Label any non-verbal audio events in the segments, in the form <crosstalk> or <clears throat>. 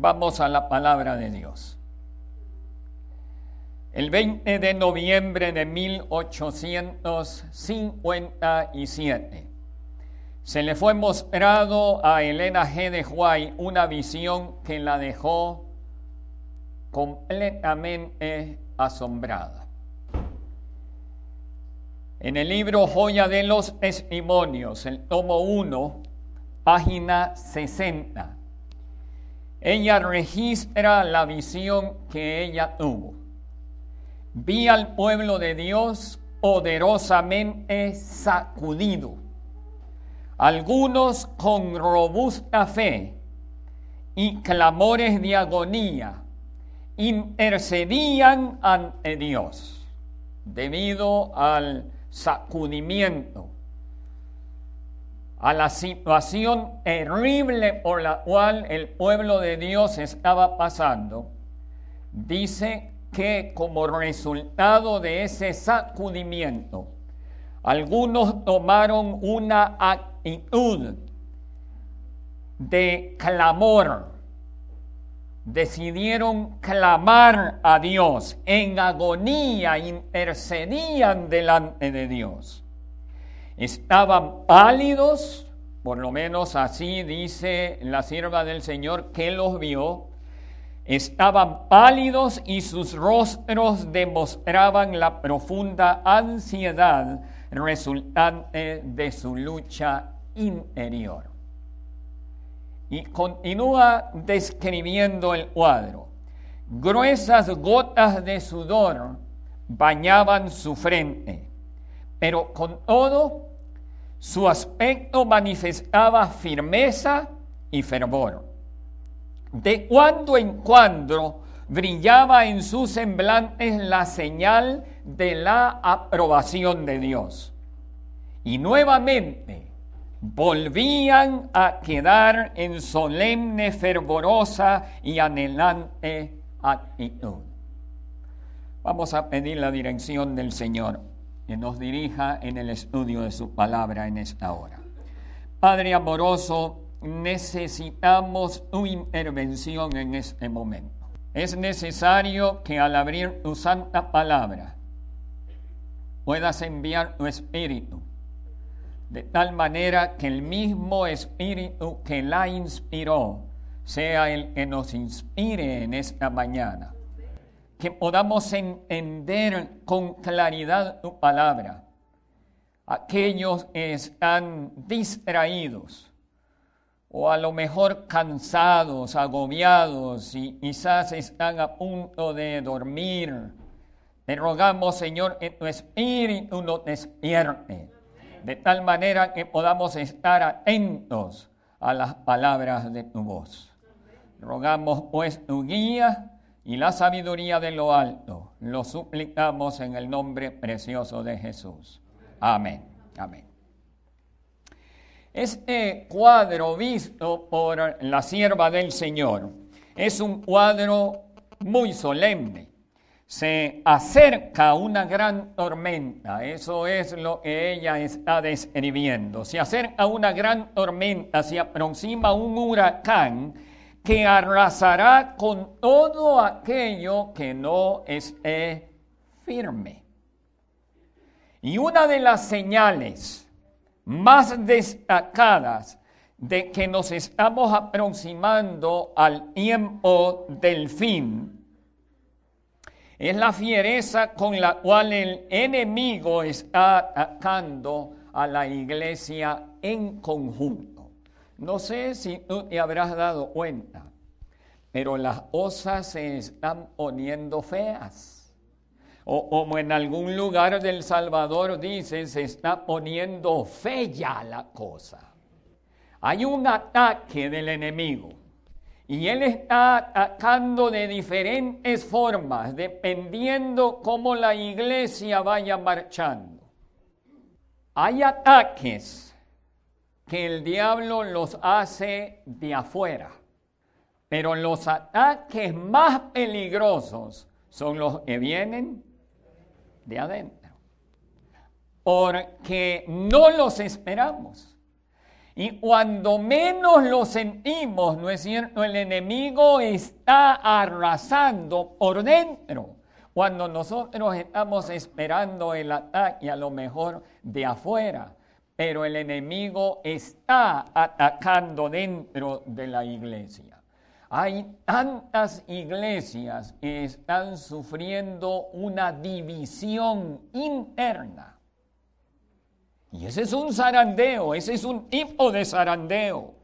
Vamos a la palabra de Dios. El 20 de noviembre de 1857 se le fue mostrado a Elena G. de Huay una visión que la dejó completamente asombrada. En el libro Joya de los Testimonios, el tomo 1, página 60, ella registra la visión que ella tuvo. Vi al pueblo de Dios poderosamente sacudido, algunos con robusta fe y clamores de agonía intercedían ante Dios debido al sacudimiento a la situación terrible por la cual el pueblo de Dios estaba pasando, dice que como resultado de ese sacudimiento, algunos tomaron una actitud de clamor, decidieron clamar a Dios. En agonía, intercedían delante de Dios estaban pálidos, por lo menos así dice la sierva del Señor que los vio, estaban pálidos y sus rostros demostraban la profunda ansiedad resultante de su lucha interior. Y continúa describiendo el cuadro. Gruesas gotas de sudor bañaban su frente, pero con todo su aspecto manifestaba firmeza y fervor. De cuando en cuando brillaba en sus semblantes la señal de la aprobación de Dios. Y nuevamente volvían a quedar en solemne, fervorosa y anhelante actitud. Vamos a pedir la dirección del Señor que nos dirija en el estudio de su palabra en esta hora. Padre amoroso, necesitamos tu intervención en este momento. Es necesario que al abrir tu santa palabra puedas enviar tu espíritu, de tal manera que el mismo espíritu que la inspiró sea el que nos inspire en esta mañana que podamos entender con claridad tu palabra. Aquellos que están distraídos o a lo mejor cansados, agobiados y quizás están a punto de dormir. Te rogamos, Señor, que tu espíritu nos despierte, de tal manera que podamos estar atentos a las palabras de tu voz. Rogamos pues tu guía y la sabiduría de lo alto. Lo suplicamos en el nombre precioso de Jesús. Amén. Amén. Este cuadro visto por la sierva del Señor es un cuadro muy solemne. Se acerca una gran tormenta, eso es lo que ella está describiendo. Se acerca una gran tormenta, se aproxima un huracán que arrasará con todo aquello que no esté firme. Y una de las señales más destacadas de que nos estamos aproximando al tiempo del fin es la fiereza con la cual el enemigo está atacando a la iglesia en conjunto. No sé si tú te habrás dado cuenta, pero las osas se están poniendo feas. O como en algún lugar del Salvador dicen, se está poniendo fea la cosa. Hay un ataque del enemigo. Y él está atacando de diferentes formas, dependiendo cómo la iglesia vaya marchando. Hay ataques que el diablo los hace de afuera. Pero los ataques más peligrosos son los que vienen de adentro. Porque no los esperamos. Y cuando menos lo sentimos, ¿no es cierto? El enemigo está arrasando por dentro. Cuando nosotros estamos esperando el ataque a lo mejor de afuera, pero el enemigo está atacando dentro de la iglesia. Hay tantas iglesias que están sufriendo una división interna y ese es un zarandeo, ese es un tipo de zarandeo.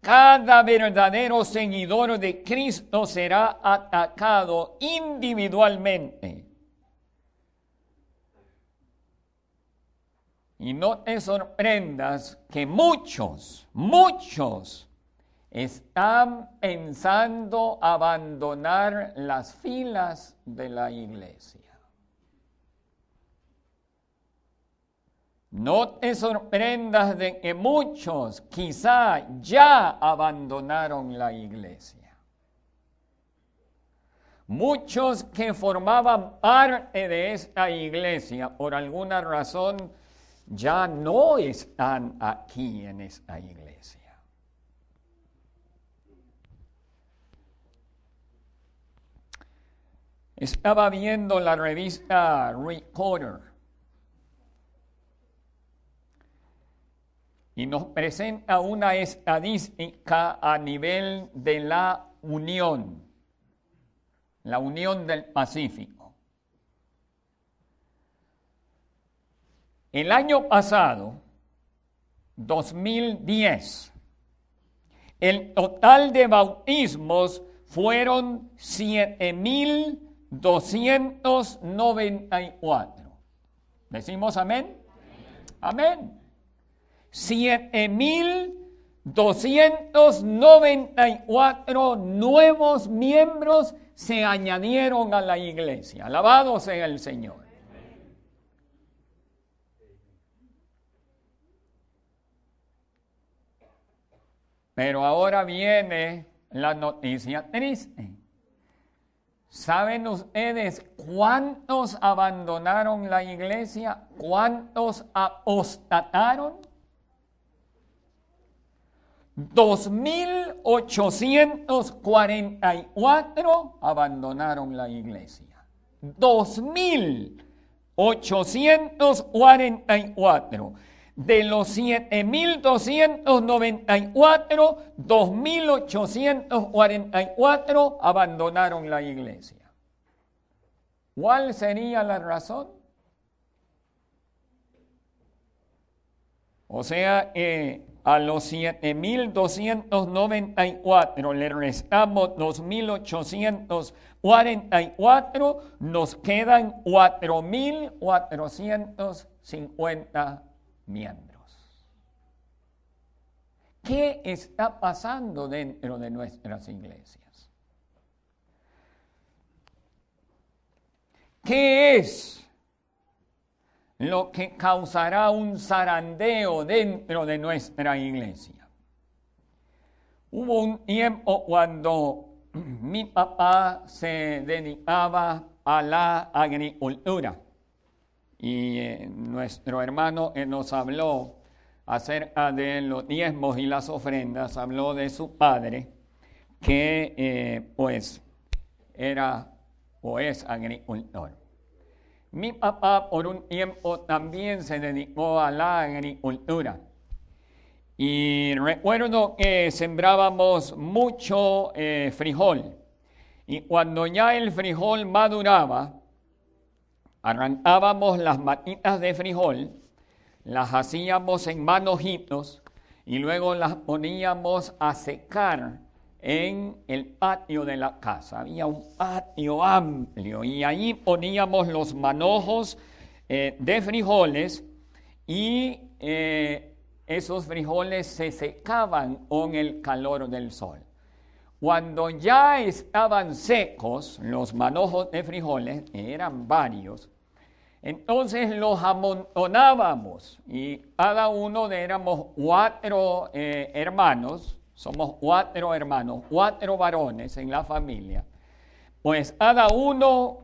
Cada verdadero seguidor de Cristo será atacado individualmente. Y no te sorprendas que muchos, muchos están pensando abandonar las filas de la iglesia. No te sorprendas de que muchos quizá ya abandonaron la iglesia. Muchos que formaban parte de esta iglesia por alguna razón ya no están aquí en esta iglesia. Estaba viendo la revista Recorder y nos presenta una estadística a nivel de la Unión, la Unión del Pacífico. El año pasado, 2010, el total de bautismos fueron 7.294. ¿Decimos amén? Amén. 7.294 nuevos miembros se añadieron a la iglesia. Alabado sea el Señor. Pero ahora viene la noticia triste. ¿Saben ustedes cuántos abandonaron la iglesia? ¿Cuántos apostataron? 2.844 abandonaron la iglesia. 2.844. De los 7.294, 2.844 abandonaron la iglesia. ¿Cuál sería la razón? O sea, eh, a los 7.294 le restamos 2.844, nos quedan 4.450 miembros. ¿Qué está pasando dentro de nuestras iglesias? ¿Qué es lo que causará un zarandeo dentro de nuestra iglesia. Hubo un tiempo cuando mi papá se dedicaba a la agricultura y eh, nuestro hermano nos habló acerca de los diezmos y las ofrendas, habló de su padre que eh, pues era o es agricultor. Mi papá por un tiempo también se dedicó a la agricultura. Y recuerdo que sembrábamos mucho eh, frijol. Y cuando ya el frijol maduraba, arrancábamos las matitas de frijol, las hacíamos en manojitos y luego las poníamos a secar en el patio de la casa. Había un patio amplio y ahí poníamos los manojos eh, de frijoles y eh, esos frijoles se secaban con el calor del sol. Cuando ya estaban secos los manojos de frijoles, eran varios, entonces los amontonábamos y cada uno de éramos cuatro eh, hermanos somos cuatro hermanos, cuatro varones en la familia. pues cada uno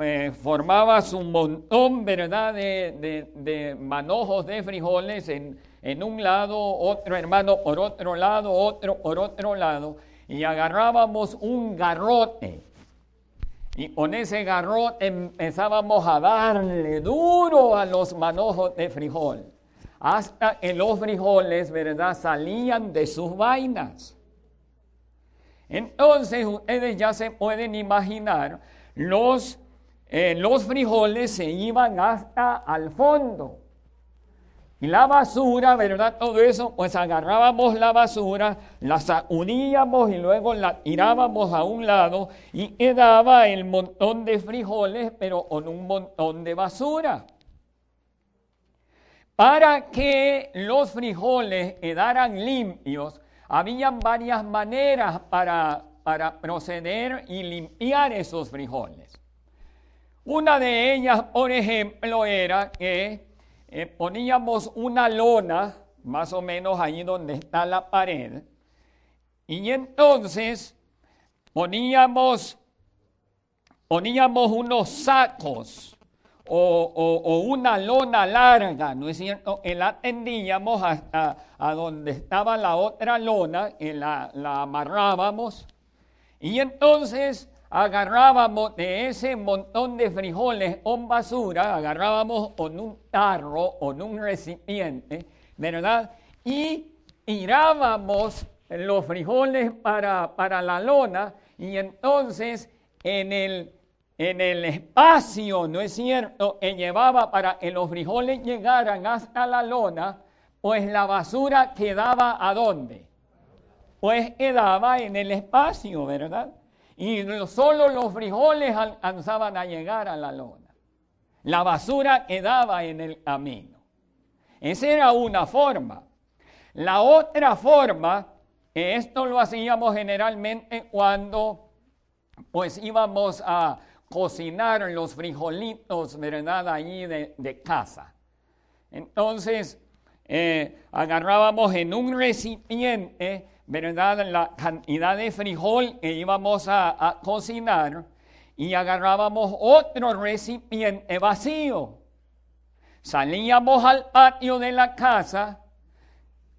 eh, formaba su montón, ¿verdad?, de, de, manojos de frijoles en, en un lado, otro hermano por otro lado, otro por otro lado, y agarrábamos un garrote. Y con ese garrote empezábamos a darle duro a los manojos de frijol, hasta que los frijoles, ¿verdad?, salían de sus vainas. Entonces ustedes ya se pueden imaginar, los, eh, los frijoles se iban hasta al fondo. Y la basura, ¿verdad? Todo eso, pues agarrábamos la basura, la sacudíamos y luego la tirábamos a un lado y quedaba el montón de frijoles, pero con un montón de basura. Para que los frijoles quedaran limpios, habían varias maneras para, para proceder y limpiar esos frijoles. Una de ellas, por ejemplo, era que eh, poníamos una lona, más o menos ahí donde está la pared, y entonces poníamos, poníamos unos sacos o, una lona larga, ¿no es cierto? Y la tendíamos hasta a donde estaba la otra lona, y la, la amarrábamos, y entonces agarrábamos de ese montón de frijoles o basura, agarrábamos con un tarro o en un recipiente, ¿verdad? Y tirábamos los frijoles para, para la lona, y entonces en el en el espacio, ¿no es cierto?, que llevaba para que los frijoles llegaran hasta la lona, pues la basura quedaba a dónde? Pues quedaba en el espacio, ¿verdad? Y solo los frijoles alcanzaban a llegar a la lona. La basura quedaba en el camino. Esa era una forma. La otra forma, esto lo hacíamos generalmente cuando pues íbamos a cocinar los frijolitos, ¿verdad? Allí de, casa. Entonces, eh, agarrábamos en un recipiente, ¿verdad? La cantidad de frijol que íbamos a, cocinar y agarrábamos otro recipiente vacío. Salíamos al patio de la casa,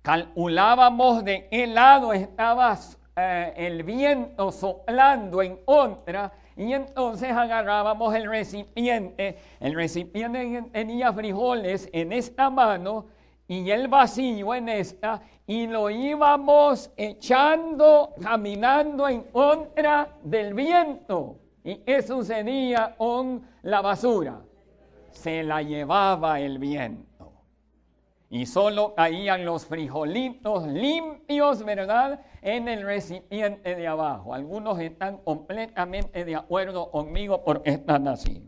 calculábamos de qué lado estaba eh, el viento soplando en contra y entonces agarrábamos el recipiente, el recipiente tenía frijoles en esta mano y el vacío en esta, y lo íbamos echando, caminando en contra del viento. ¿Y qué sucedía con la basura? Se la llevaba el viento y solo caían los frijolitos limpios, ¿verdad? En el recipiente de abajo. Algunos están completamente de acuerdo conmigo porque están así.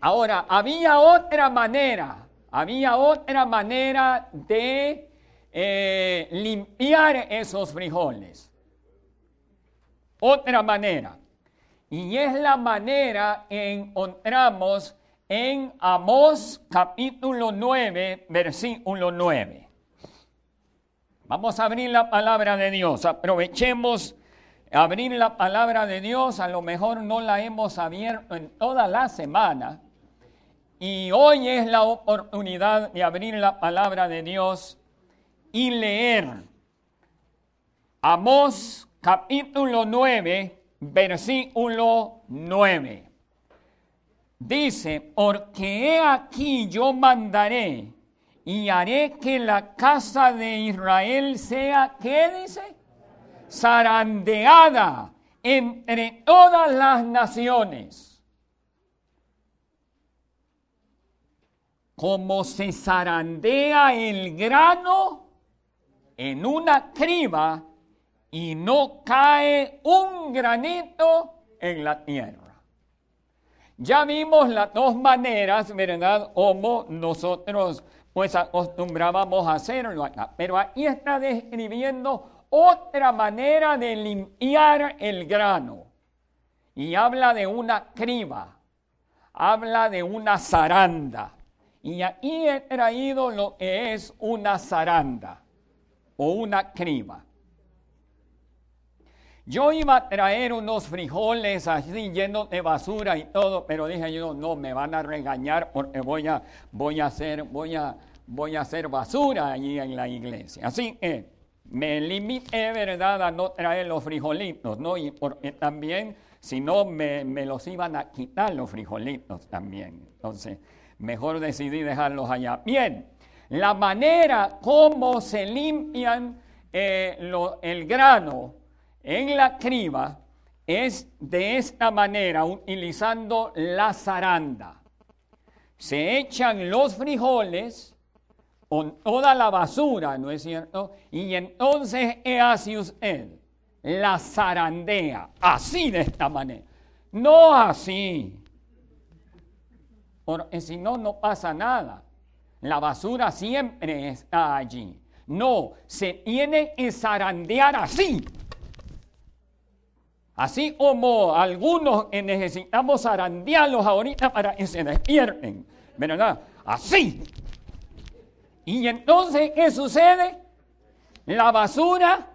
Ahora, había otra manera, había otra manera de eh, limpiar esos frijoles. Otra manera. Y es la manera que encontramos en Amós capítulo 9, versículo 9. Vamos a abrir la palabra de Dios. Aprovechemos abrir la palabra de Dios. A lo mejor no la hemos abierto en toda la semana. Y hoy es la oportunidad de abrir la palabra de Dios y leer Amós capítulo 9, versículo 9. Dice, porque he aquí yo mandaré y haré que la casa de Israel sea, ¿qué dice? Zarandeada entre todas las naciones. Como se zarandea el grano en una criba y no cae un granito en la tierra. Ya vimos las dos maneras, ¿verdad? Como nosotros pues acostumbrábamos a hacerlo acá. Pero aquí está describiendo otra manera de limpiar el grano. Y habla de una criba, habla de una zaranda. Y aquí he traído lo que es una zaranda. o una criba. Yo iba a traer unos frijoles así llenos de basura y todo, pero dije yo, no, me van a regañar porque voy a, voy a hacer, voy a, voy a hacer basura allí en la iglesia. Así que me limité, ¿verdad?, a no traer los frijolitos, ¿no? Y porque también, si no, me, me los iban a quitar los frijolitos también. Entonces, mejor decidí dejarlos allá. Bien, la manera como se limpian eh, el grano en la criba es de esta manera, utilizando la zaranda. Se echan los frijoles con toda la basura, ¿no es cierto? Y entonces, ¿qué hace usted? La zarandea, así de esta manera. No así. Porque si no, no pasa nada. La basura siempre está allí. No, se tiene que zarandear así. Así como algunos necesitamos zarandearlos ahorita para que se despierten. ¿Verdad? Así. Y entonces, ¿qué sucede? La basura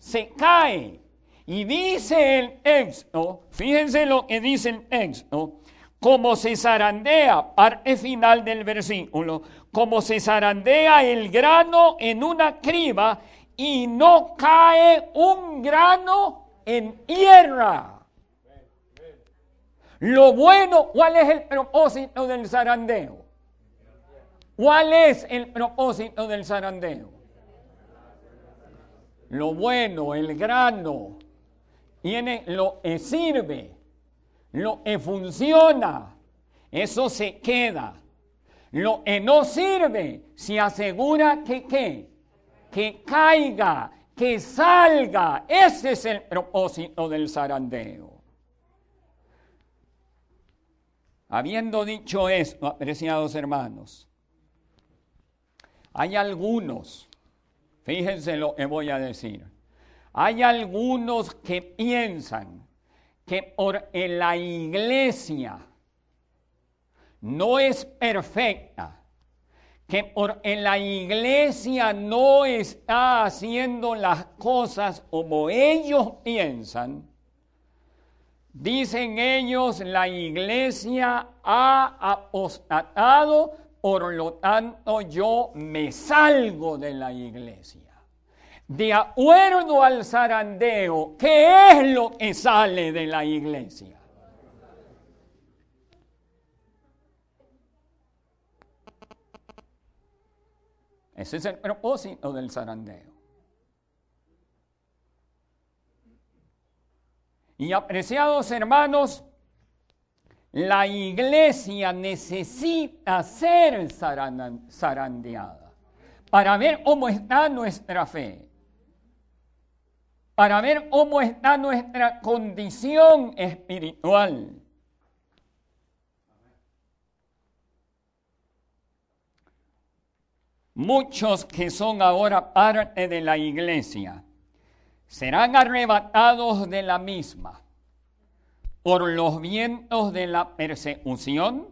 se cae. Y dice el texto, fíjense lo que dice el texto, como se zarandea, parte final del versículo, como se zarandea el grano en una criba y no cae un grano en tierra. Lo bueno, ¿cuál es el propósito del zarandeo? ¿Cuál es el propósito del zarandeo? Lo bueno, el grano, tiene lo que sirve lo que funciona, eso se queda. Lo que no sirve, se asegura que ¿qué? que caiga, que salga. Ese es el propósito del zarandeo. Habiendo dicho esto, apreciados hermanos, hay algunos, fíjense lo que voy a decir, hay algunos que piensan que por la iglesia no es perfecta, que por la iglesia no está haciendo las cosas como ellos piensan, dicen ellos, la iglesia ha apostatado, por lo tanto yo me salgo de la iglesia de acuerdo al zarandeo, ¿qué es lo que sale de la iglesia? Ese es el propósito del zarandeo. Y apreciados hermanos, la iglesia necesita ser zarandeada para ver cómo está nuestra fe para ver cómo está nuestra condición espiritual. Muchos que son ahora parte de la iglesia serán arrebatados de la misma por los vientos de la persecución,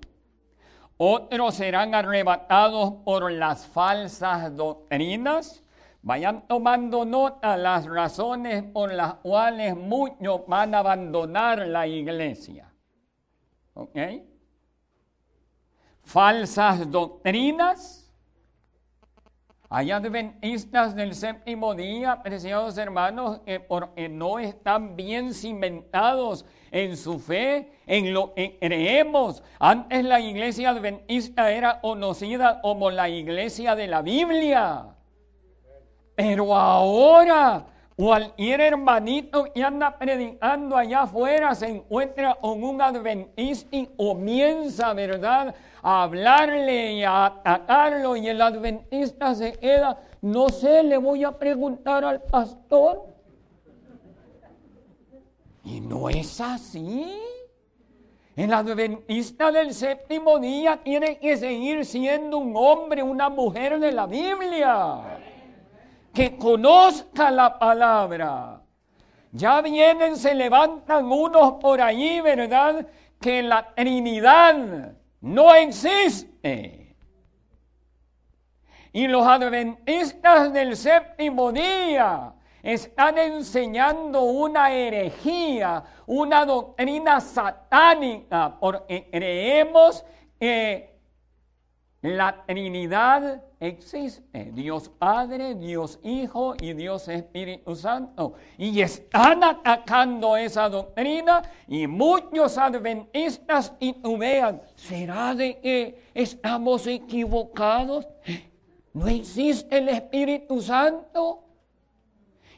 otros serán arrebatados por las falsas doctrinas, Vayan tomando nota las razones por las cuales muchos van a abandonar la iglesia. ¿Ok? Falsas doctrinas. Hay adventistas del séptimo día, preciados hermanos, que porque no están bien cimentados en su fe, en lo que creemos. Antes la iglesia adventista era conocida como la iglesia de la Biblia. Pero ahora cualquier hermanito que anda predicando allá afuera se encuentra con un adventista y comienza, ¿verdad?, a hablarle y a atacarlo y el adventista se queda, no sé, le voy a preguntar al pastor. Y no es así. El adventista del séptimo día tiene que seguir siendo un hombre, una mujer de la Biblia que conozca la palabra. Ya vienen, se levantan unos por allí, ¿verdad? Que la Trinidad no existe. Y los adventistas del séptimo día están enseñando una herejía, una doctrina satánica, porque creemos que la Trinidad existe, Dios Padre, Dios Hijo y Dios Espíritu Santo. Y están atacando esa doctrina y muchos adventistas titubean. ¿Será de que estamos equivocados? ¿No existe el Espíritu Santo?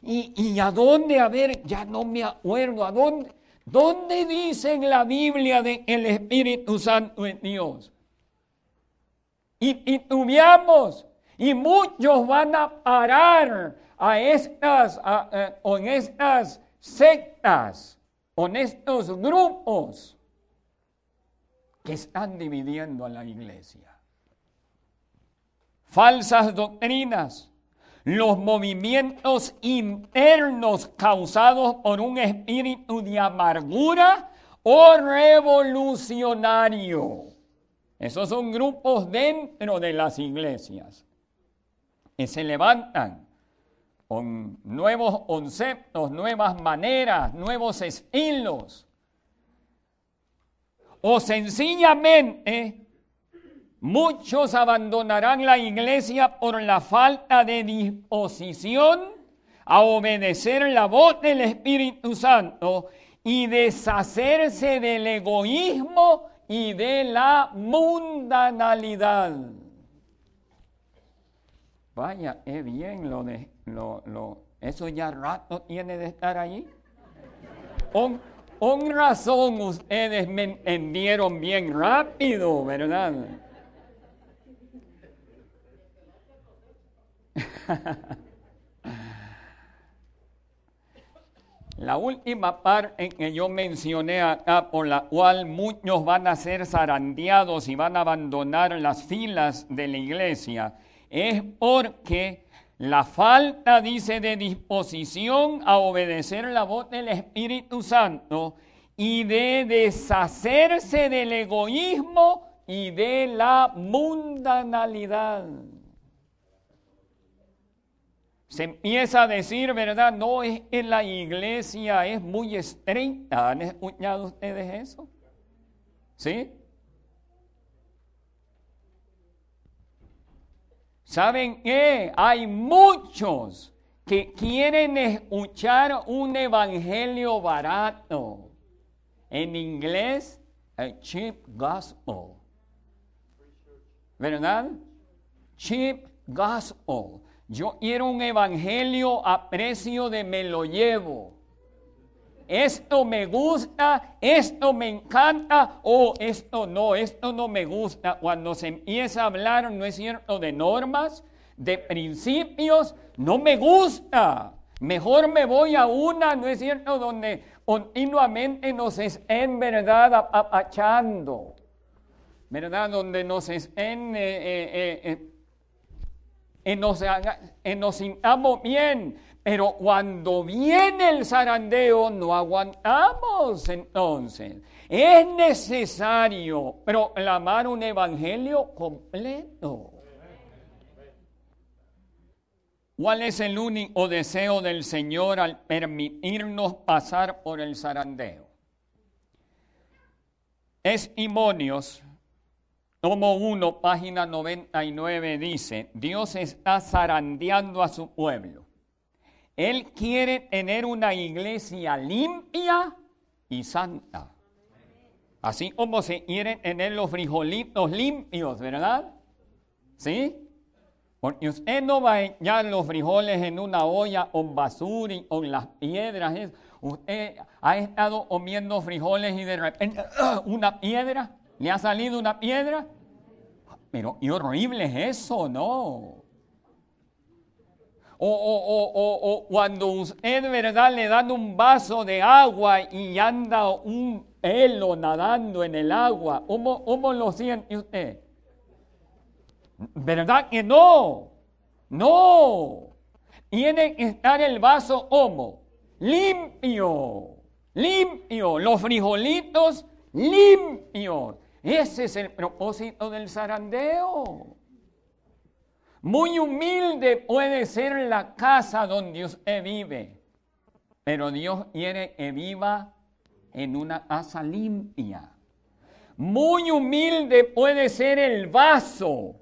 ¿Y, a dónde? A ver, ya no me acuerdo. ¿A dónde? ¿Dónde dice en la Biblia de el Espíritu Santo es Dios? Y titubeamos. Y muchos van a parar a estas, con estas sectas, con estos grupos que están dividiendo a la iglesia falsas doctrinas, los movimientos internos causados por un espíritu de amargura o revolucionario. Esos son grupos dentro de las iglesias que se levantan con nuevos conceptos, nuevas maneras, nuevos estilos. O sencillamente Muchos abandonarán la iglesia por la falta de disposición a obedecer la voz del Espíritu Santo y deshacerse del egoísmo y de la mundanalidad. Vaya, es bien lo de lo, lo, eso ya rato tiene de estar allí. Con, con razón ustedes me entendieron bien rápido, ¿verdad? <laughs> La última parte que yo mencioné acá, por la cual muchos van a ser zarandeados y van a abandonar las filas de la iglesia, es porque la falta, dice, de disposición a obedecer la voz del Espíritu Santo y de deshacerse del egoísmo y de la mundanalidad se empieza a decir, ¿verdad? No es en la iglesia, es muy estrecha. ¿Han escuchado ustedes eso? ¿Sí? ¿Saben qué? Hay muchos que quieren escuchar un evangelio barato. En inglés, a cheap gospel. ¿Verdad? Cheap gospel. Yo quiero un evangelio a precio de me lo llevo. Esto me gusta, esto me encanta, o esto no, esto no me gusta. Cuando se empieza a hablar, no es cierto, de normas, de principios, no me gusta. Mejor me voy a una, no es cierto, donde continuamente nos estén, ¿verdad?, apachando. ¿Verdad? Donde nos estén eh, eh, eh, nos, bien. Pero cuando viene el zarandeo, no aguantamos entonces. Es necesario proclamar un evangelio completo. ¿Cuál es el único deseo del Señor al permitirnos pasar por el zarandeo? Testimonios Tomo 1, página 99 dice, Dios está zarandeando a su pueblo. Él quiere tener una iglesia limpia y santa. Así como se quiere tener los frijolitos limpios, ¿verdad? ¿Sí? Porque usted no va a echar los frijoles en una olla con basura y con las piedras. Usted ha estado comiendo frijoles y de repente <clears throat> una piedra ¿Le ha salido una piedra? Pero y horrible es eso, ¿no? O, o, cuando usted, ¿verdad?, le dan un vaso de agua y anda un pelo nadando en el agua. ¿Cómo, cómo lo siente usted? ¿Verdad que no? No. Tiene que estar el vaso como limpio, limpio, los frijolitos limpios. Ese es el propósito del zarandeo. Muy humilde puede ser la casa donde usted vive, pero Dios quiere que viva en una casa limpia. Muy humilde puede ser el vaso,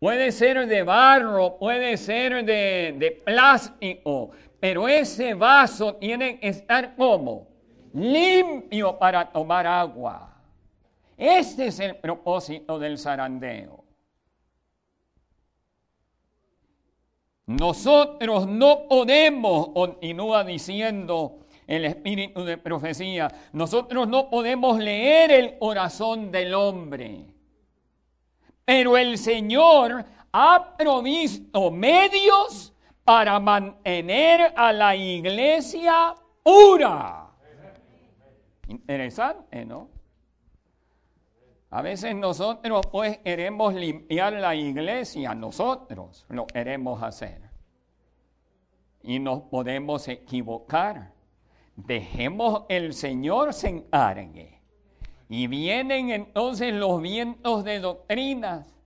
puede ser de barro, puede ser de, de plástico, pero ese vaso tiene que estar como limpio para tomar agua. Este es el propósito del zarandeo. Nosotros no podemos, continúa diciendo el espíritu de profecía, nosotros no podemos leer el corazón del hombre. Pero el Señor ha provisto medios para mantener a la iglesia pura. Interesante, ¿no? A veces nosotros pues queremos limpiar la iglesia, nosotros lo queremos hacer. Y nos podemos equivocar. Dejemos el Señor se encargue. Y vienen entonces los vientos de doctrinas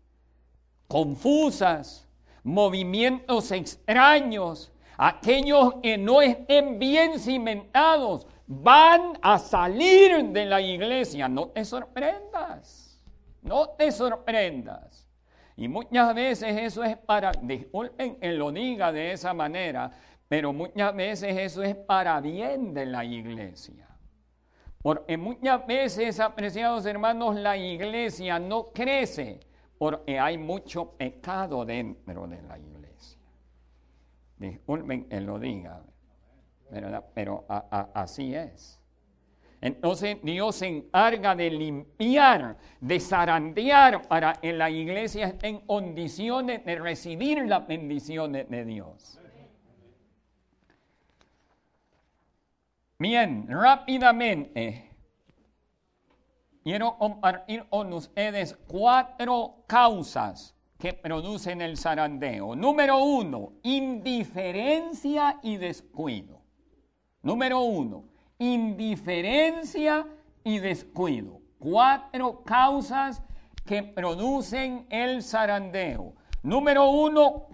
confusas, movimientos extraños, aquellos que no estén bien cimentados, van a salir de la iglesia. No te sorprendas, no te sorprendas. Y muchas veces eso es para, disculpen que lo diga de esa manera, pero muchas veces eso es para bien de la iglesia. Porque muchas veces, apreciados hermanos, la iglesia no crece porque hay mucho pecado dentro de la iglesia. Disculpen que lo diga, pero así es. Entonces Dios se encarga de limpiar, de zarandear para que la iglesia esté en condiciones de recibir las bendiciones de Dios. Bien, rápidamente quiero compartir con ustedes cuatro causas que producen el zarandeo. Número uno, indiferencia y descuido. Número uno, indiferencia y descuido. Cuatro causas que producen el zarandeo. Número uno,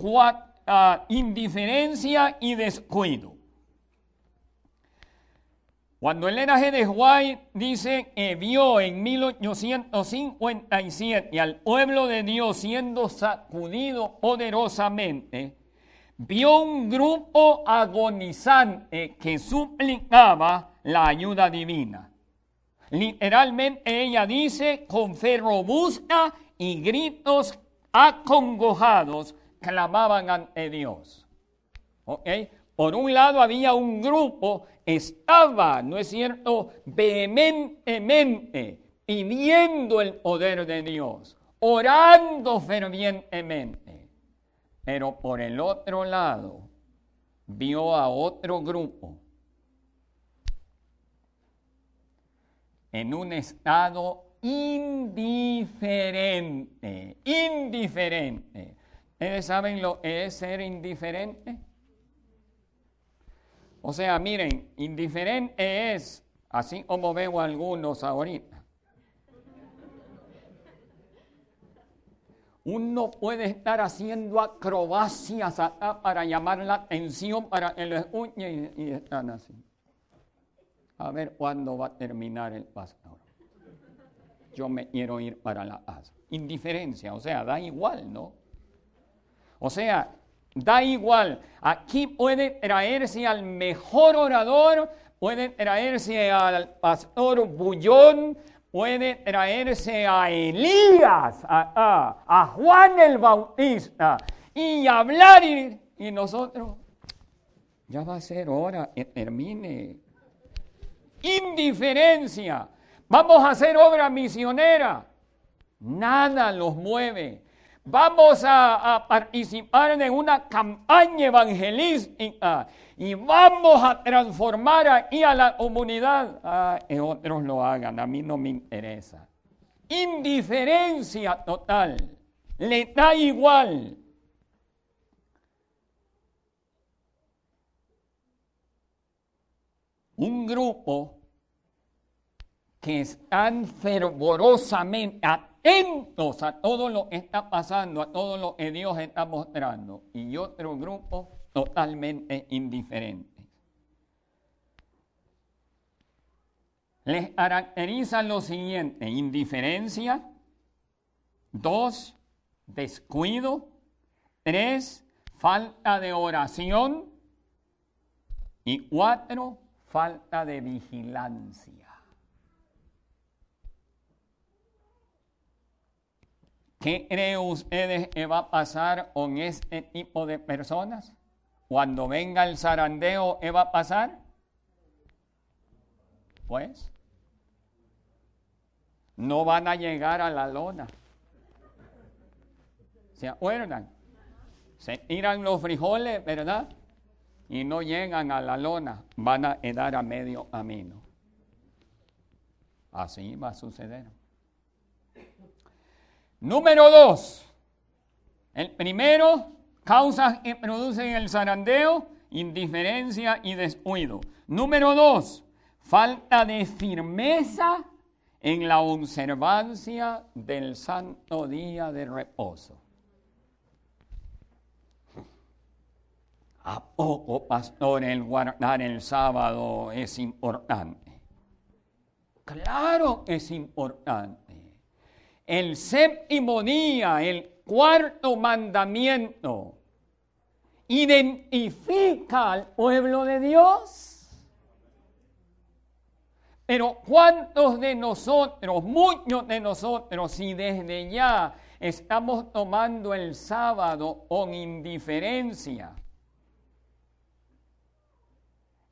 ah, indiferencia y descuido. Cuando Elena G. de White dice que vio en 1857 al pueblo de Dios siendo sacudido poderosamente, vio un grupo agonizante que suplicaba la ayuda divina. Literalmente ella dice, con fe robusta y gritos acongojados, clamaban ante Dios. Por un lado había un grupo, estaba, ¿no es cierto?, vehementemente pidiendo el poder de Dios, orando fervientemente. Pero por el otro lado, vio a otro grupo en un estado indiferente, indiferente. ¿Ustedes saben lo que es ser indiferente? O sea, miren, indiferente es, así como veo algunos ahorita, Uno puede estar haciendo acrobacias para llamar la atención para el escuche y, están así. A ver cuándo va a terminar el pastor. Yo me quiero ir para la asa. Indiferencia, o sea, da igual, ¿no? O sea, da igual. Aquí puede traerse al mejor orador, puede traerse al pastor bullón, puede traerse a Elías, a, Juan el Bautista y hablar y, nosotros, ya va a ser hora que termine. Indiferencia, vamos a hacer obra misionera, nada los mueve. Vamos a, participar en una campaña evangelística y vamos a transformar aquí a la comunidad. Ah, que otros lo hagan, a mí no me interesa. Indiferencia total, le da igual. Un grupo que están fervorosamente, atentos a todo lo que está pasando, a todo lo que Dios está mostrando. Y otro grupo totalmente indiferente. Les caracteriza lo siguiente, indiferencia, dos, descuido, tres, falta de oración y cuatro, falta de vigilancia. ¿Qué creen ustedes que va a pasar con este tipo de personas? Cuando venga el zarandeo, ¿qué va a pasar? Pues no van a llegar a la lona. ¿Se acuerdan? Se tiran los frijoles, ¿verdad? Y no llegan a la lona, van a quedar a medio camino. Así va a suceder. Número dos. El primero, causas que producen el zarandeo, indiferencia y descuido. Número dos, falta de firmeza en la observancia del santo día de reposo. ¿A poco, pastor, el guardar el sábado es importante? Claro que es importante. El séptimo día, el cuarto mandamiento, identifica al pueblo de Dios. Pero ¿cuántos de nosotros, muchos de nosotros, si desde ya estamos tomando el sábado con indiferencia?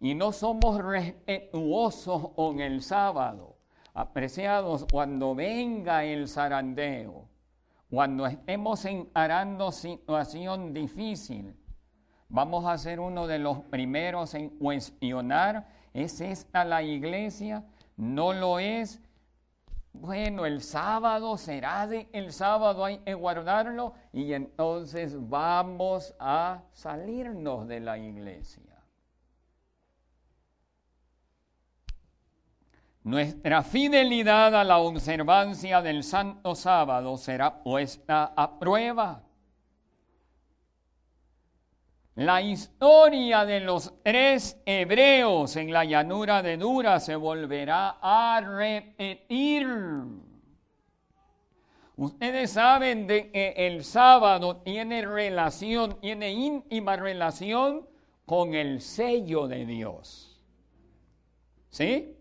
y no somos respetuosos con el sábado. Apreciados, cuando venga el zarandeo, cuando estemos encarando situación difícil, vamos a ser uno de los primeros en cuestionar, ¿es esta la iglesia? ¿No lo es? Bueno, el sábado será de el sábado hay que guardarlo y entonces vamos a salirnos de la iglesia. Nuestra fidelidad a la observancia del Santo Sábado será puesta a prueba. La historia de los tres hebreos en la llanura de Dura se volverá a repetir. Ustedes saben de que el sábado tiene relación, tiene íntima relación con el sello de Dios. ¿Sí?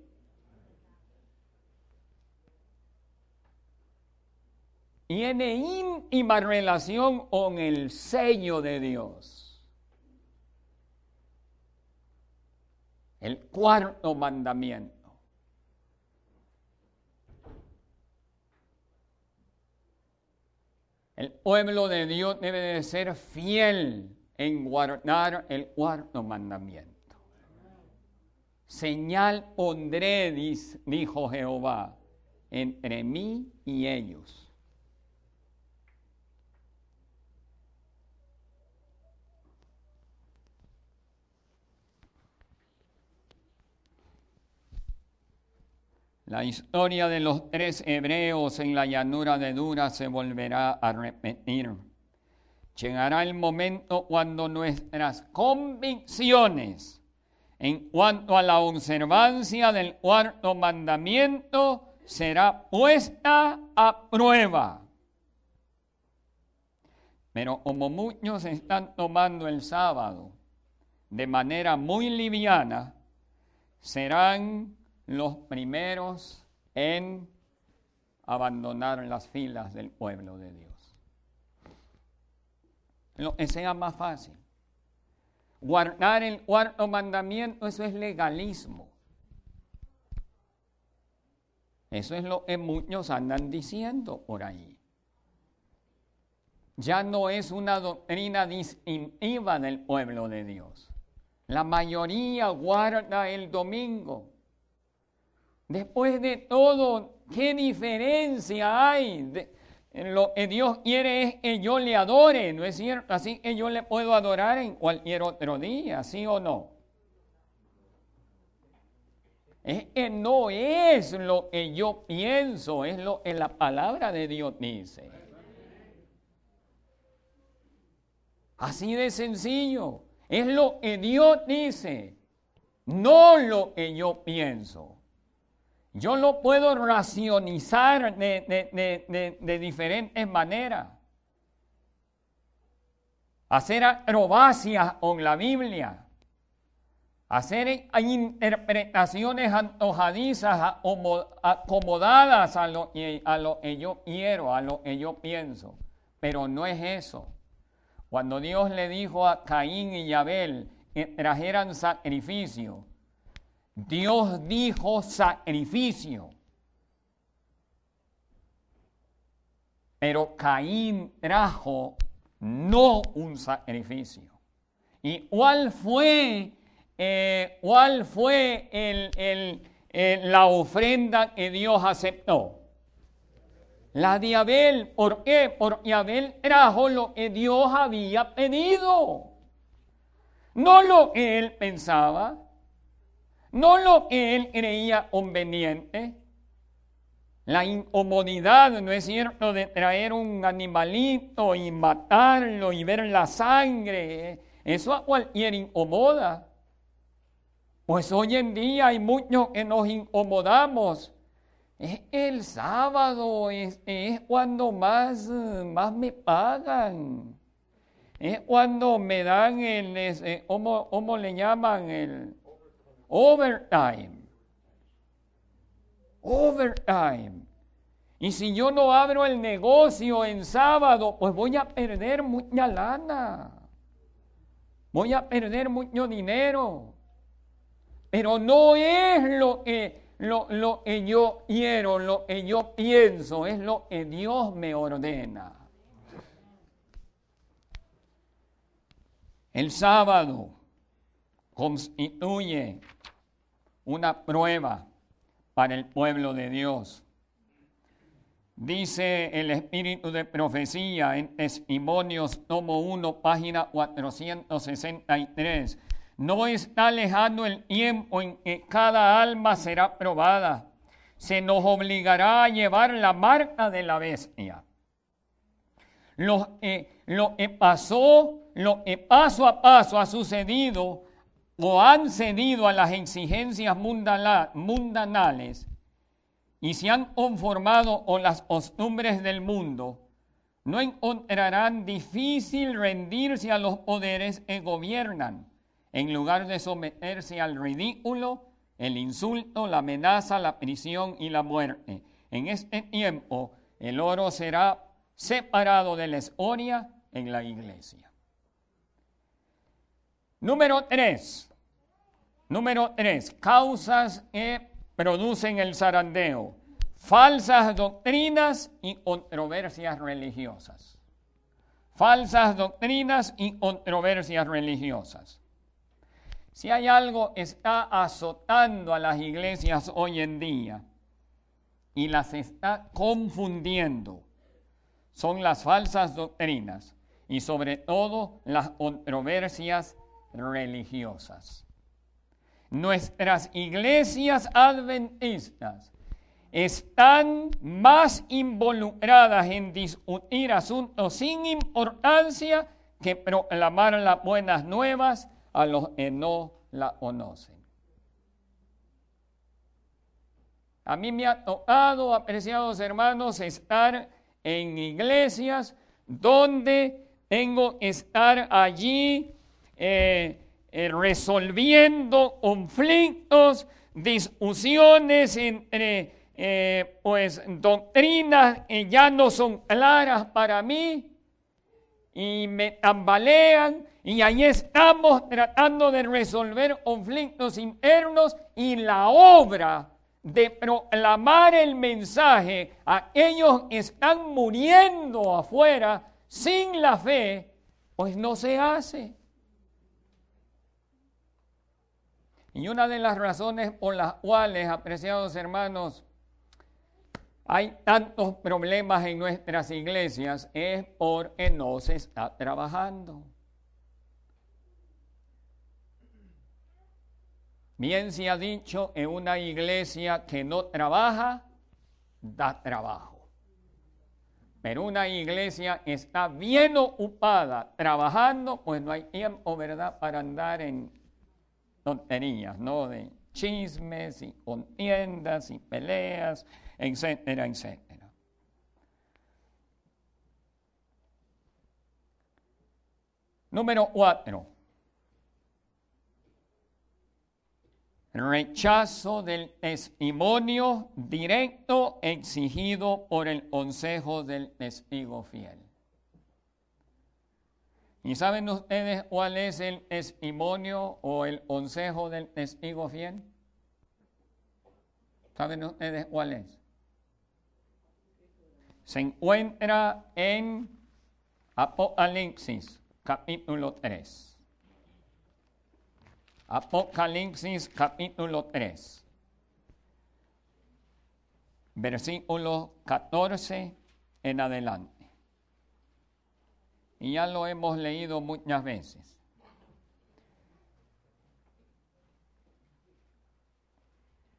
Tiene íntima relación con el sello de Dios. El cuarto mandamiento. El pueblo de Dios debe de ser fiel en guardar el cuarto mandamiento. Señal pondré, dijo Jehová, entre mí y ellos La historia de los tres hebreos en la llanura de Dura se volverá a repetir. Llegará el momento cuando nuestras convicciones en cuanto a la observancia del cuarto mandamiento será puesta a prueba. Pero como muchos están tomando el sábado de manera muy liviana, serán los primeros en abandonar las filas del pueblo de Dios. Lo sea más fácil. Guardar el cuarto mandamiento, eso es legalismo. Eso es lo que muchos andan diciendo por ahí. Ya no es una doctrina distintiva del pueblo de Dios. La mayoría guarda el domingo. Después de todo, ¿qué diferencia hay? lo que Dios quiere es que yo le adore, ¿no es cierto? Así que yo le puedo adorar en cualquier otro día, ¿sí o no? Es que no es lo que yo pienso, es lo que la palabra de Dios dice. Así de sencillo. Es lo que Dios dice, no lo que yo pienso. Yo lo puedo racionalizar de, diferentes maneras. Hacer acrobacias con la Biblia. Hacer interpretaciones antojadizas, acomodadas a lo, a lo que yo quiero, a lo que yo pienso. Pero no es eso. Cuando Dios le dijo a Caín y Abel que trajeran sacrificio, Dios dijo sacrificio. Pero Caín trajo no un sacrificio. ¿Y cuál fue, eh, cuál fue la ofrenda que Dios aceptó? La de Abel, ¿por qué? Porque Abel trajo lo que Dios había pedido. No lo que él pensaba, no lo que él creía conveniente. La incomodidad, ¿no es cierto?, de traer un animalito y matarlo y ver la sangre. Eso a cualquier incomoda. Pues hoy en día hay muchos que nos incomodamos es el sábado, es, cuando más, más me pagan. Es cuando me dan el, eh, ¿cómo, le llaman? El overtime. Overtime. Y si yo no abro el negocio en sábado, pues voy a perder mucha lana. Voy a perder mucho dinero. Pero no es lo que lo, lo que yo quiero, lo que yo pienso, es lo que Dios me ordena. El sábado constituye una prueba para el pueblo de Dios. Dice el espíritu de profecía en Testimonios, tomo 1, página 463. No está lejano el tiempo en que cada alma será probada. Se nos obligará a llevar la marca de la bestia. Lo, lo que pasó, lo que paso a paso ha sucedido o han cedido a las exigencias mundanales y se han conformado con las costumbres del mundo, no encontrarán difícil rendirse a los poderes que gobiernan en lugar de someterse al ridículo, el insulto, la amenaza, la prisión y la muerte. En este tiempo el oro será separado de la escoria en la iglesia. Número tres. Número tres. Causas que producen el zarandeo. Falsas doctrinas y controversias religiosas. Falsas doctrinas y controversias religiosas. Si hay algo que está azotando a las iglesias hoy en día y las está confundiendo, son las falsas doctrinas y sobre todo las controversias religiosas. Nuestras iglesias adventistas están más involucradas en discutir asuntos sin importancia que proclamar las buenas nuevas a los que no la conocen. A mí me ha tocado, apreciados hermanos, estar en iglesias donde tengo que estar allí eh, eh, resolviendo conflictos, discusiones entre eh, pues doctrinas que ya no son claras para mí y me tambalean y ahí estamos tratando de resolver conflictos internos y la obra de proclamar el mensaje a aquellos que están muriendo afuera sin la fe, pues no se hace. Y una de las razones por las cuales, apreciados hermanos, hay tantos problemas en nuestras iglesias es porque no se está trabajando. Bien se ha dicho, en una iglesia que no trabaja, da trabajo. Pero una iglesia está bien ocupada trabajando, pues no hay tiempo, ¿verdad?, para andar en tonterías, ¿no? De chismes y contiendas y peleas, etcétera, etcétera. Número cuatro. rechazo del testimonio directo exigido por el consejo del testigo fiel. ¿Y saben ustedes cuál es el testimonio o el consejo del testigo fiel? ¿Saben ustedes cuál es? Se encuentra en Apocalipsis capítulo 3. Apocalipsis capítulo 3, versículo 14 en adelante. Y ya lo hemos leído muchas veces.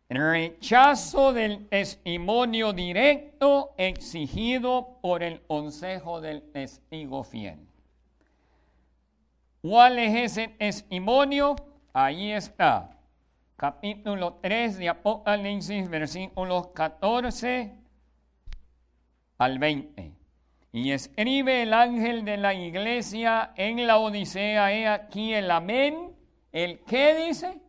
Rechazo del testimonio directo exigido por el consejo del testigo fiel. ¿Cuál es ese testimonio? Ahí está. Capítulo 3 de Apocalipsis, versículos 14 al 20. Y escribe el ángel de la iglesia en la Odisea, he aquí el amén, el que dice,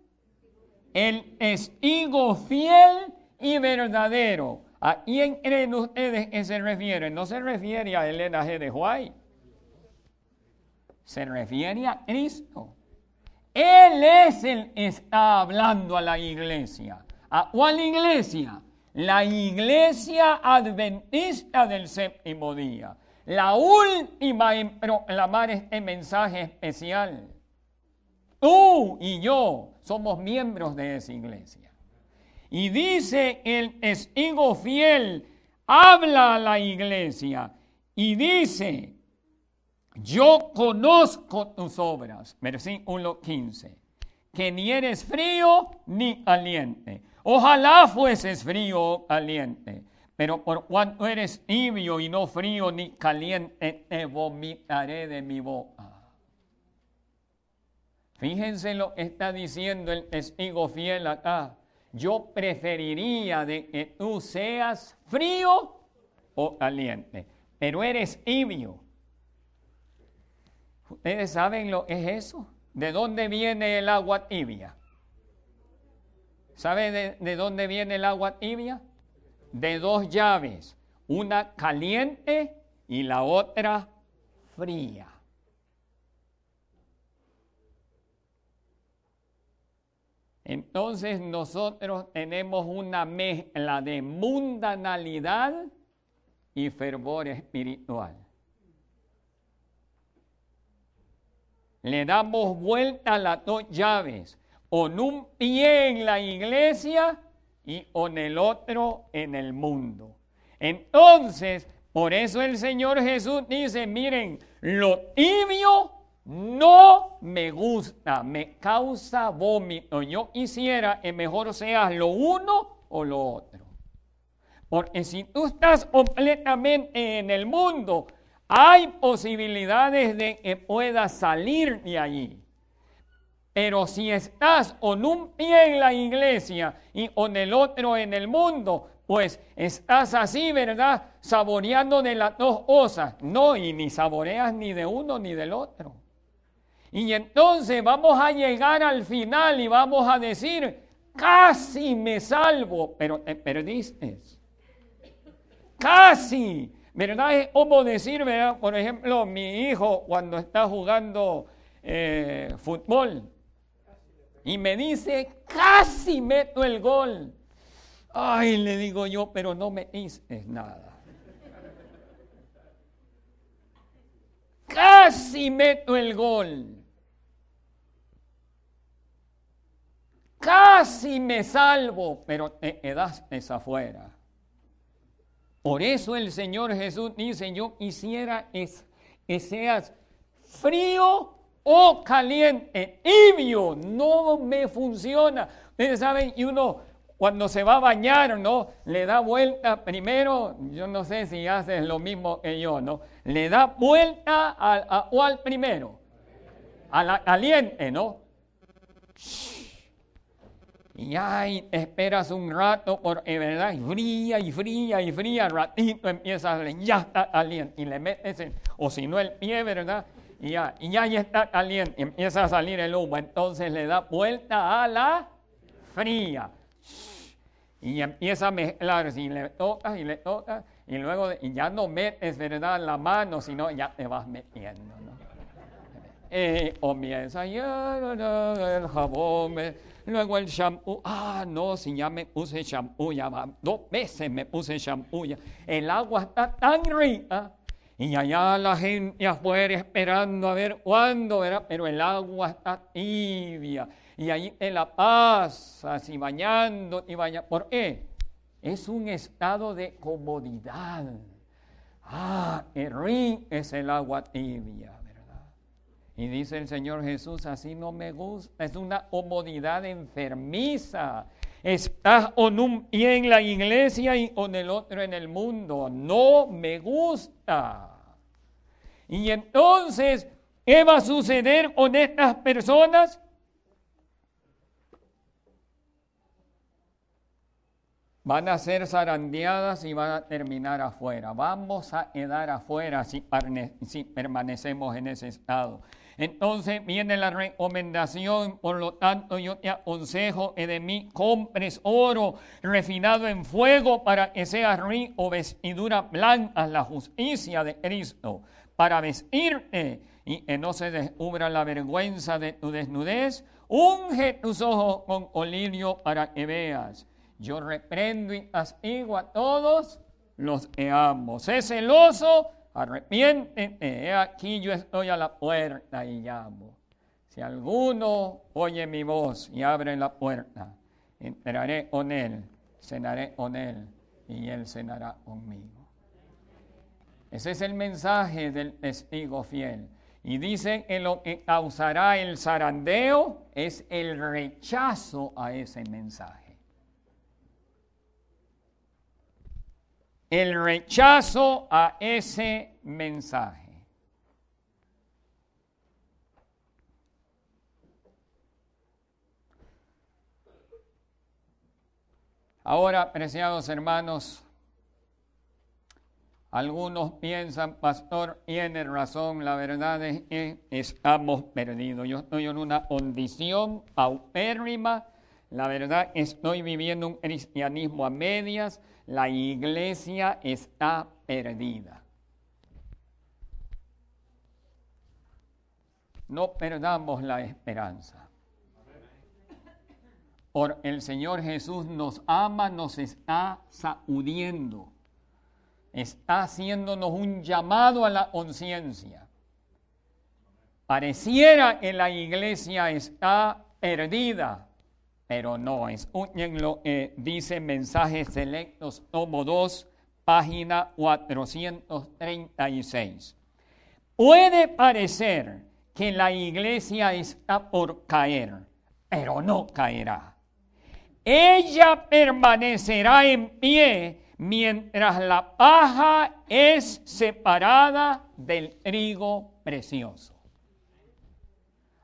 el testigo fiel y verdadero. ¿A quién creen ustedes que se refiere? No se refiere a Elena G. de White. Se refiere a Cristo. Él es el que está hablando a la iglesia. ¿A cuál iglesia? La iglesia adventista del séptimo día. La última en proclamar este mensaje especial. Tú y yo somos miembros de esa iglesia. Y dice el testigo fiel, habla a la iglesia y dice, yo conozco tus obras, versículo 15, que ni eres frío ni caliente. Ojalá fueses frío o caliente, pero por cuanto eres tibio y no frío ni caliente, te vomitaré de mi boca. Fíjense lo que está diciendo el testigo fiel acá. Yo preferiría de que tú seas frío o caliente, pero eres tibio ¿Ustedes saben lo que es eso? ¿De dónde viene el agua tibia? ¿Sabe de, de, dónde viene el agua tibia? De dos llaves, una caliente y la otra fría. Entonces nosotros tenemos una mezcla de mundanalidad y fervor espiritual. le damos vuelta a las dos llaves, con un pie en la iglesia y con el otro en el mundo. Entonces, por eso el Señor Jesús dice, miren, lo tibio no me gusta, me causa vómito. Yo quisiera que mejor seas lo uno o lo otro. Porque si tú estás completamente en el mundo, hay posibilidades de que puedas salir de allí. Pero si estás con un pie en la iglesia y con el otro en el mundo, pues estás así, ¿verdad? Saboreando de las dos cosas. No, y ni saboreas ni de uno ni del otro. Y entonces vamos a llegar al final y vamos a decir, casi me salvo, pero te perdiste. Casi. ¿Verdad? Es como decir, ¿verdad? Por ejemplo, mi hijo cuando está jugando eh, fútbol y me dice, casi meto el gol. Ay, le digo yo, pero no me dices nada. Casi meto el gol. Casi me salvo, pero te quedaste afuera. Por eso el Señor Jesús dice, yo quisiera es, que seas frío o caliente, tibio, no me funciona. Ustedes saben, y uno cuando se va a bañar, ¿no? Le da vuelta primero, yo no sé si haces lo mismo que yo, ¿no? Le da vuelta al, a, o al primero, a la caliente, ¿no? Y ahí esperas un rato, por verdad, y fría y fría y fría, ratito empieza a ya está caliente, y le metes, o si no el pie, ¿verdad? Y ya, y ya, está caliente, y empieza a salir el humo, entonces le da vuelta a la fría y empieza a mezclar, si le tocas y le tocas, y luego y ya no metes, ¿verdad?, la mano, sino ya te vas metiendo, ¿no? Eh, comienza ya el jabón, eh, luego el shampoo, ah, no, si ya me puse shampoo, ya va, dos veces me puse shampoo, ya. el agua está tan rica, y allá la gente afuera esperando a ver cuándo, ¿verdad? pero el agua está tibia y ahí te la pasas y bañando y bañando. ¿Por qué? Es un estado de comodidad. Ah, qué es el agua tibia, ¿verdad? Y dice el Señor Jesús, así no me gusta, es una comodidad enfermiza. Estás un en la iglesia y con el otro en el mundo. No me gusta. Y entonces, ¿qué va a suceder con estas personas? van a ser zarandeadas y van a terminar afuera. Vamos a quedar afuera si, permanecemos en ese estado. Entonces viene la recomendación, por lo tanto yo te aconsejo que de mí compres oro refinado en fuego para que sea rico, vestidura blanca, la justicia de Cristo, para vestirte y que no se descubra la vergüenza de tu desnudez. Unge tus ojos con olirio para que veas yo reprendo y castigo a todos los que amo. Sé celoso, arrepiéntete. aquí yo estoy a la puerta y llamo. Si alguno oye mi voz y abre la puerta, entraré con él, cenaré con él y él cenará conmigo. Ese es el mensaje del testigo fiel. Y dice que lo que causará el zarandeo es el rechazo a ese mensaje. El rechazo a ese mensaje. Ahora, apreciados hermanos, algunos piensan, pastor, tiene razón, la verdad es que estamos perdidos. Yo estoy en una condición paupérrima, la verdad estoy viviendo un cristianismo a medias, la iglesia está perdida. No perdamos la esperanza. Por el Señor Jesús nos ama, nos está sacudiendo. Está haciéndonos un llamado a la conciencia. Pareciera que la iglesia está perdida, pero no, escuchen lo que dice Mensajes Selectos, tomo 2, página 436. Puede parecer que la iglesia está por caer, pero no caerá. Ella permanecerá en pie mientras la paja es separada del trigo precioso.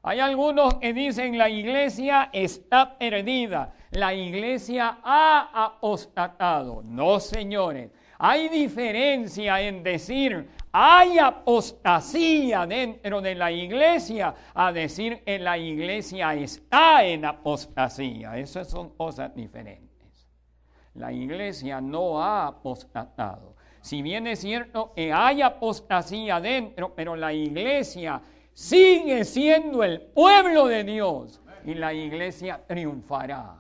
Hay algunos que dicen la iglesia está perdida, la iglesia ha apostatado. No, señores, hay diferencia en decir hay apostasía dentro de la iglesia a decir que la iglesia está en apostasía. Esas son cosas diferentes. La iglesia no ha apostatado. Si bien es cierto que hay apostasía dentro, pero la iglesia sigue siendo el pueblo de Dios y la iglesia triunfará.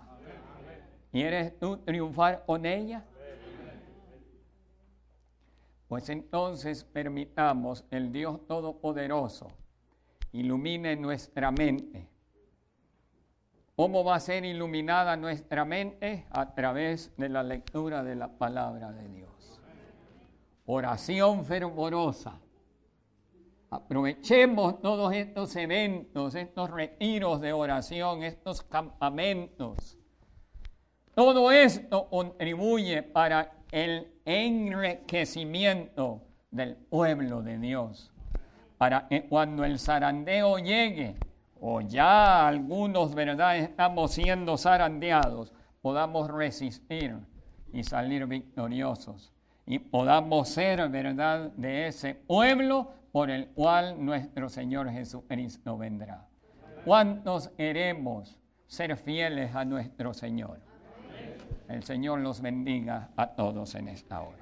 ¿Quieres tú triunfar con ella? Pues entonces permitamos el Dios Todopoderoso ilumine nuestra mente. ¿Cómo va a ser iluminada nuestra mente? A través de la lectura de la palabra de Dios. Oración fervorosa Aprovechemos todos estos eventos, estos retiros de oración, estos campamentos. Todo esto contribuye para el enriquecimiento del pueblo de Dios. Para que cuando el zarandeo llegue, o ya algunos, ¿verdad?, estamos siendo zarandeados, podamos resistir y salir victoriosos. Y podamos ser, ¿verdad?, de ese pueblo por el cual nuestro Señor Jesucristo vendrá. ¿Cuántos queremos ser fieles a nuestro Señor? El Señor los bendiga a todos en esta hora.